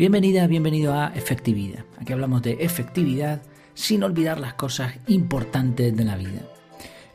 Bienvenida, bienvenido a Efectividad. Aquí hablamos de efectividad sin olvidar las cosas importantes de la vida.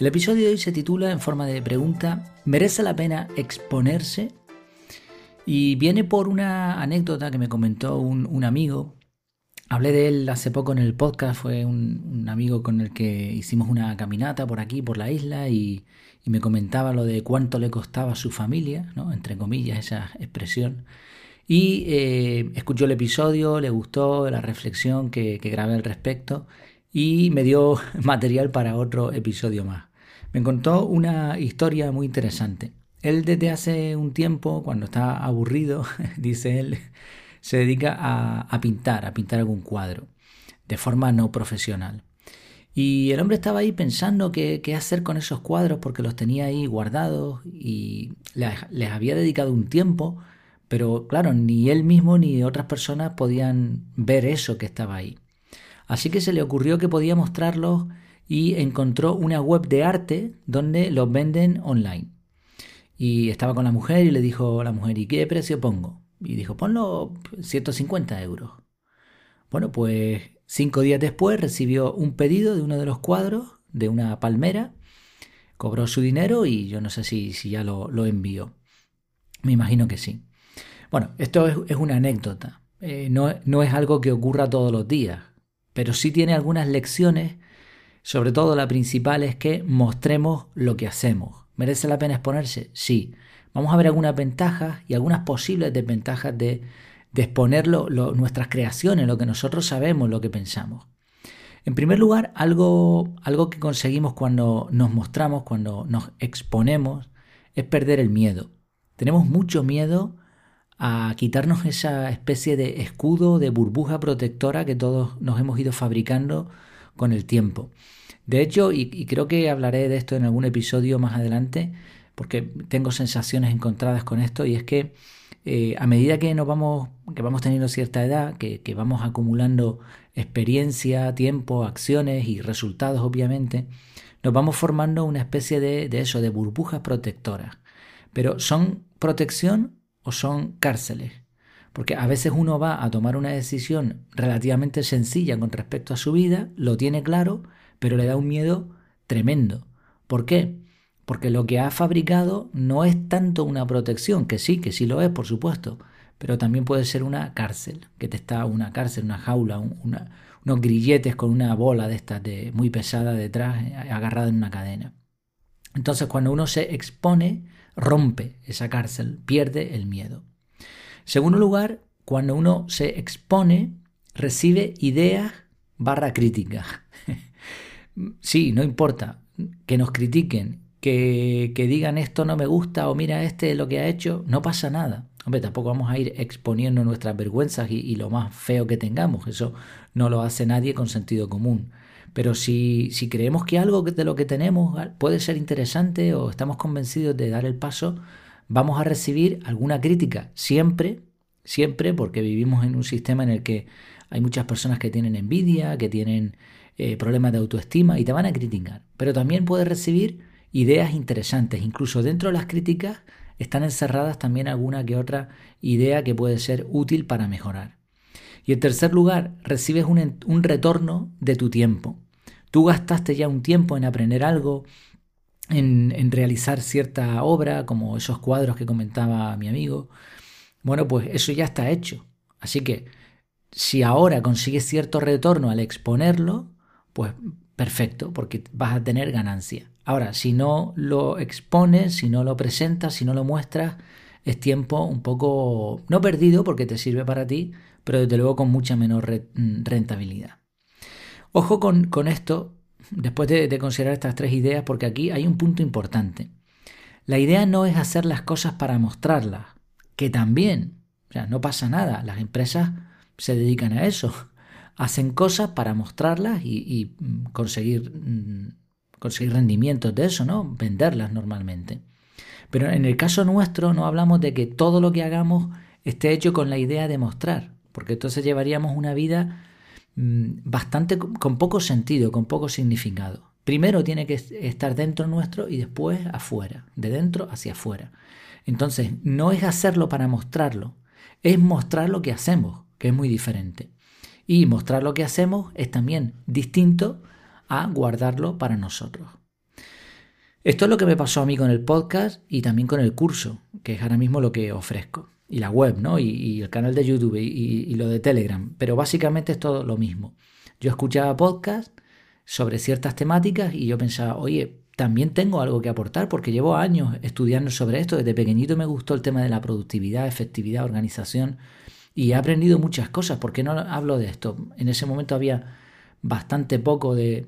El episodio de hoy se titula en forma de pregunta ¿Merece la pena exponerse? Y viene por una anécdota que me comentó un, amigo. Hablé de él hace poco en el podcast, fue un, amigo con el que hicimos una caminata por aquí, por la isla, y, me comentaba lo de cuánto le costaba a su familia, ¿no? entre comillas esa expresión, y eh, escuchó el episodio, le gustó la reflexión que, grabé al respecto y me dio material para otro episodio más. Me contó una historia muy interesante. Él desde hace un tiempo, cuando está aburrido, dice él, se dedica a, pintar, a pintar algún cuadro, de forma no profesional. Y el hombre estaba ahí pensando qué, hacer con esos cuadros porque los tenía ahí guardados y les había dedicado un tiempo, pero claro, ni él mismo ni otras personas podían ver eso que estaba ahí. Así que se le ocurrió que podía mostrarlos y encontró una web de arte donde los venden online. Y estaba con la mujer y le dijo a la mujer, ¿y qué precio pongo? Y dijo, ponlo 150 euros. Bueno, pues cinco días después recibió un pedido de uno de los cuadros de una palmera, cobró su dinero y yo no sé si, si ya lo, lo envió. Me imagino que sí. Bueno, esto es, una anécdota, eh, no, no es algo que ocurra todos los días, pero sí tiene algunas lecciones, sobre todo la principal es que mostremos lo que hacemos. ¿Merece la pena exponerse? Sí. Vamos a ver algunas ventajas y algunas posibles desventajas de, exponer nuestras creaciones, lo que nosotros sabemos, lo que pensamos. En primer lugar, algo, algo que conseguimos cuando nos mostramos, cuando nos exponemos, es perder el miedo. Tenemos mucho miedo a quitarnos esa especie de escudo, de burbuja protectora que todos nos hemos ido fabricando con el tiempo. De hecho, y, creo que hablaré de esto en algún episodio más adelante, porque tengo sensaciones encontradas con esto, y es que eh, a medida que nos vamos, que vamos teniendo cierta edad, que, vamos acumulando experiencia, tiempo, acciones y resultados, obviamente, nos vamos formando una especie de, de eso, de burbujas protectoras. Pero son protección o son cárceles. Porque a veces uno va a tomar una decisión relativamente sencilla con respecto a su vida, lo tiene claro, pero le da un miedo tremendo. ¿Por qué? Porque lo que ha fabricado no es tanto una protección, que sí, que sí lo es, por supuesto, pero también puede ser una cárcel, que te está una cárcel, una jaula, unos grilletes con una bola de estas de, muy pesada detrás, eh, agarrada en una cadena. Entonces, cuando uno se expone, rompe esa cárcel, pierde el miedo. Segundo lugar, cuando uno se expone, recibe ideas barra crítica. sí, no importa que nos critiquen, que, digan esto no me gusta o mira este lo que ha hecho, no pasa nada. Hombre, tampoco vamos a ir exponiendo nuestras vergüenzas y lo más feo que tengamos. Eso no lo hace nadie con sentido común. Pero si, si creemos que algo de lo que tenemos puede ser interesante o estamos convencidos de dar el paso, vamos a recibir alguna crítica. Siempre, siempre, porque vivimos en un sistema en el que hay muchas personas que tienen envidia, que tienen eh, problemas de autoestima y te van a criticar. Pero también puedes recibir ideas interesantes. Incluso dentro de las críticas están encerradas también alguna que otra idea que puede ser útil para mejorar. Y en tercer lugar, recibes un, retorno de tu tiempo. Tú gastaste ya un tiempo en aprender algo, en, en, realizar cierta obra, como esos cuadros que comentaba mi amigo. Bueno, pues eso ya está hecho. Así que si ahora consigues cierto retorno al exponerlo, pues perfecto, porque vas a tener ganancia. Ahora, si no lo expones, si no lo presentas, si no lo muestras, es tiempo un poco, no perdido porque te sirve para ti, pero desde luego con mucha menor mm, rentabilidad. Ojo con, esto, después de, considerar estas tres ideas, porque aquí hay un punto importante. La idea no es hacer las cosas para mostrarlas, que también, o sea, no pasa nada, las empresas se dedican a eso, hacen cosas para mostrarlas y, mm, conseguir, mm, conseguir rendimientos de eso, ¿no? Venderlas normalmente. Pero en el caso nuestro no hablamos de que todo lo que hagamos esté hecho con la idea de mostrar porque entonces llevaríamos una vida mm, bastante con poco sentido, con poco significado. Primero tiene que estar dentro nuestro y después afuera, de dentro hacia afuera. Entonces, no es hacerlo para mostrarlo, es mostrar lo que hacemos, que es muy diferente. Y mostrar lo que hacemos es también distinto a guardarlo para nosotros. Esto es lo que me pasó a mí con el podcast y también con el curso, que es ahora mismo lo que ofrezco. Y la web, ¿no? Y, el canal de YouTube y, y, lo de Telegram. Pero básicamente es todo lo mismo. Yo escuchaba podcast sobre ciertas temáticas y yo pensaba, oye, también tengo algo que aportar porque llevo años estudiando sobre esto. Desde pequeñito me gustó el tema de la productividad, efectividad, organización y he aprendido muchas cosas. ¿Por qué no hablo de esto? En ese momento había bastante poco de...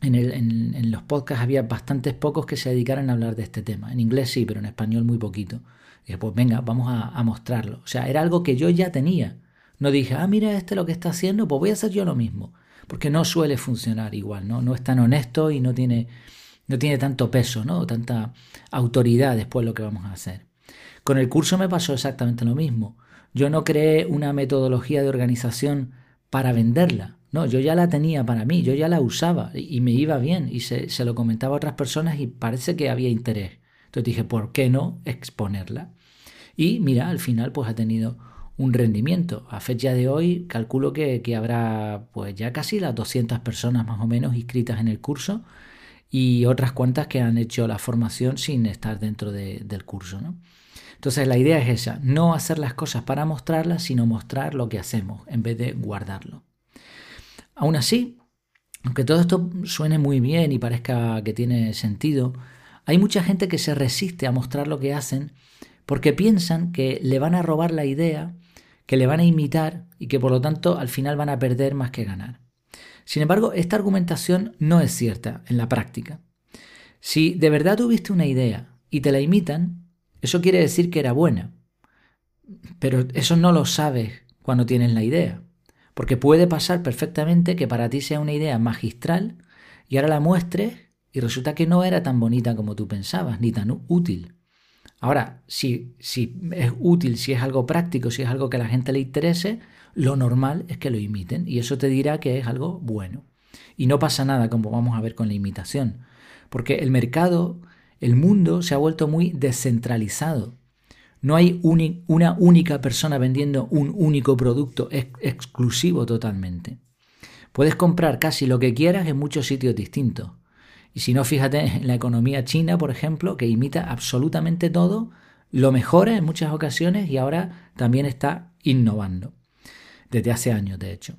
En, el, en, los podcasts había bastantes pocos que se dedicaran a hablar de este tema. En inglés sí, pero en español muy poquito. Y dije, pues venga, vamos a, a mostrarlo. O sea, era algo que yo ya tenía. No dije, ah, mira este lo que está haciendo, pues voy a hacer yo lo mismo. Porque no suele funcionar igual, ¿no? No es tan honesto y no tiene no tiene tanto peso, ¿no? tanta autoridad después lo que vamos a hacer. Con el curso me pasó exactamente lo mismo. Yo no creé una metodología de organización para venderla. No, yo ya la tenía para mí, yo ya la usaba y me iba bien y se, se lo comentaba a otras personas y parece que había interés. Entonces dije, ¿por qué no exponerla? Y mira, al final pues ha tenido un rendimiento. A fecha de hoy calculo que, que, habrá pues ya casi las 200 personas más o menos inscritas en el curso y otras cuantas que han hecho la formación sin estar dentro del curso. ¿no? Entonces la idea es esa, no hacer las cosas para mostrarlas, sino mostrar lo que hacemos en vez de guardarlo. Aún así, aunque todo esto suene muy bien y parezca que tiene sentido, hay mucha gente que se resiste a mostrar lo que hacen porque piensan que le van a robar la idea, que le van a imitar y que por lo tanto al final van a perder más que ganar. Sin embargo, esta argumentación no es cierta en la práctica. Si de verdad tuviste una idea y te la imitan, eso quiere decir que era buena. Pero eso no lo sabes cuando tienes la idea. Porque puede pasar perfectamente que para ti sea una idea magistral y ahora la muestres y resulta que no era tan bonita como tú pensabas, ni tan útil. Ahora, si, es útil, si es algo práctico, si es algo que a la gente le interese, lo normal es que lo imiten y eso te dirá que es algo bueno. Y no pasa nada como vamos a ver con la imitación, porque el mercado, el mundo se ha vuelto muy descentralizado. No hay una única persona vendiendo un único producto exclusivo totalmente. Puedes comprar casi lo que quieras en muchos sitios distintos. Y si no, fíjate en la economía china, por ejemplo, que imita absolutamente todo, lo mejora en muchas ocasiones y ahora también está innovando desde hace años, de hecho.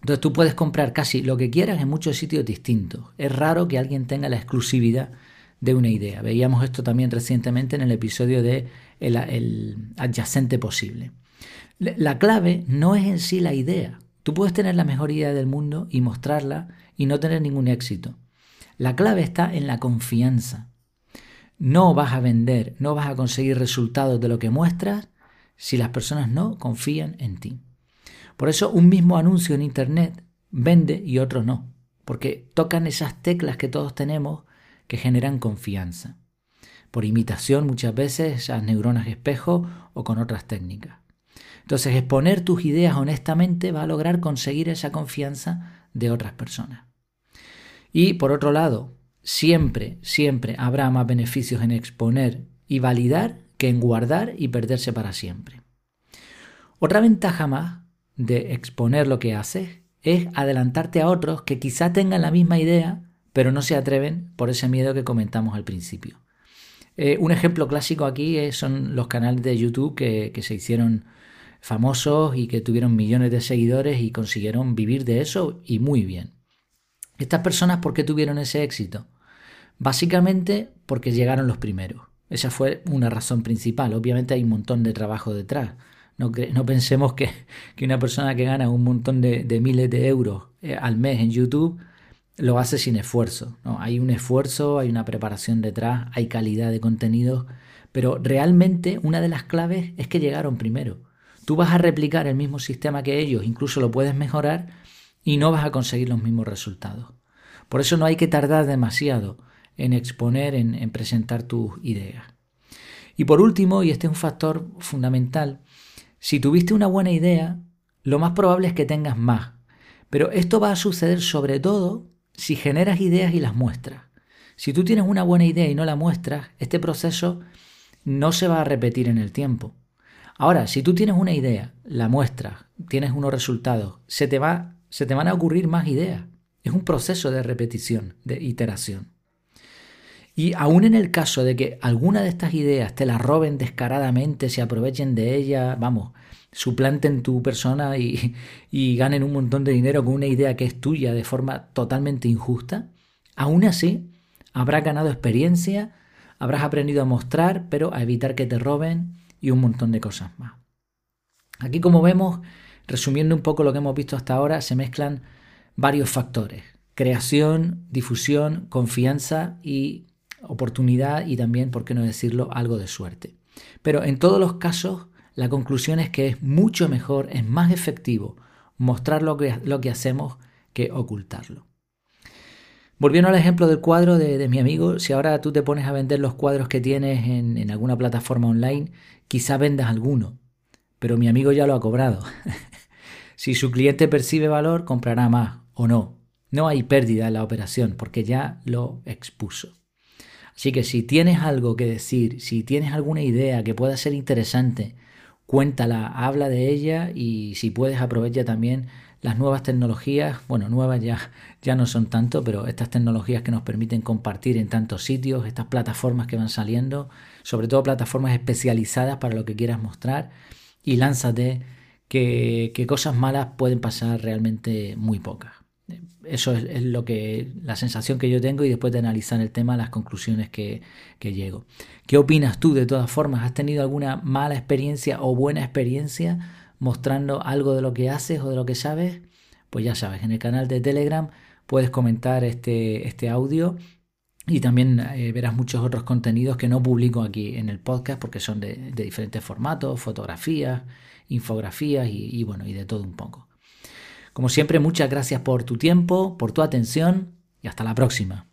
Entonces tú puedes comprar casi lo que quieras en muchos sitios distintos. Es raro que alguien tenga la exclusividad de una idea. Veíamos esto también recientemente en el episodio de el, adyacente posible. La clave no es en sí la idea. Tú puedes tener la mejor idea del mundo y mostrarla y no tener ningún éxito. La clave está en la confianza. No vas a vender, no vas a conseguir resultados de lo que muestras si las personas no confían en ti. Por eso un mismo anuncio en Internet vende y otro no, porque tocan esas teclas que todos tenemos que generan confianza. Por imitación muchas veces, esas neuronas espejo o con otras técnicas. Entonces exponer tus ideas honestamente va a lograr conseguir esa confianza de otras personas. Y por otro lado, siempre, siempre habrá más beneficios en exponer y validar que en guardar y perderse para siempre. Otra ventaja más de exponer lo que haces es adelantarte a otros que quizá tengan la misma idea, pero no se atreven por ese miedo que comentamos al principio. Eh, un ejemplo clásico aquí son los canales de YouTube que, que se hicieron famosos y que tuvieron millones de seguidores y consiguieron vivir de eso y muy bien. ¿Estas personas por qué tuvieron ese éxito? Básicamente porque llegaron los primeros. Esa fue una razón principal. Obviamente hay un montón de trabajo detrás. No, pensemos que, una persona que gana un montón de, miles de euros eh, al mes en YouTube lo hace sin esfuerzo. ¿no? Hay un esfuerzo, hay una preparación detrás, hay calidad de contenidos, pero realmente una de las claves es que llegaron primero. Tú vas a replicar el mismo sistema que ellos, incluso lo puedes mejorar y no vas a conseguir los mismos resultados. Por eso no hay que tardar demasiado en exponer, en presentar tus ideas. Y por último, y este es un factor fundamental, si tuviste una buena idea, lo más probable es que tengas más. Pero esto va a suceder sobre todo si generas ideas y las muestras. Si tú tienes una buena idea y no la muestras, este proceso no se va a repetir en el tiempo. Ahora, si tú tienes una idea, la muestras, tienes unos resultados, se te, va, se te van a ocurrir más ideas. Es un proceso de repetición, de iteración. Y aún en el caso de que alguna de estas ideas te las roben descaradamente, se aprovechen de ella, vamos, suplanten tu persona y, y, ganen un montón de dinero con una idea que es tuya de forma totalmente injusta, aún así habrás ganado experiencia, habrás aprendido a mostrar, pero a evitar que te roben y un montón de cosas más. Aquí como vemos, resumiendo un poco lo que hemos visto hasta ahora, se mezclan varios factores. Creación, difusión, confianza y oportunidad y también, por qué no decirlo, algo de suerte. Pero en todos los casos, la conclusión es que es mucho mejor, es más efectivo mostrar lo que, lo que hacemos que ocultarlo. Volviendo al ejemplo del cuadro de, mi amigo, si ahora tú te pones a vender los cuadros que tienes en, en alguna plataforma online, quizá vendas alguno, pero mi amigo ya lo ha cobrado. si su cliente percibe valor, comprará más o no. No hay pérdida en la operación porque ya lo expuso. Así que si tienes algo que decir, si tienes alguna idea que pueda ser interesante, cuéntala, habla de ella y si puedes aprovecha también las nuevas tecnologías, bueno, nuevas ya, ya no son tanto, pero estas tecnologías que nos permiten compartir en tantos sitios, estas plataformas que van saliendo, sobre todo plataformas especializadas para lo que quieras mostrar, y lánzate que, que cosas malas pueden pasar realmente muy pocas. Eso es, lo que la sensación que yo tengo y después de analizar el tema, las conclusiones que, que llego. ¿Qué opinas tú de todas formas? ¿Has tenido alguna mala experiencia o buena experiencia mostrando algo de lo que haces o de lo que sabes? Pues ya sabes, en el canal de Telegram puedes comentar este, este audio y también eh, verás muchos otros contenidos que no publico aquí en el podcast porque son de, diferentes formatos, fotografías, infografías y bueno, y de todo un poco. Como siempre, muchas gracias por tu tiempo, por tu atención y hasta la próxima.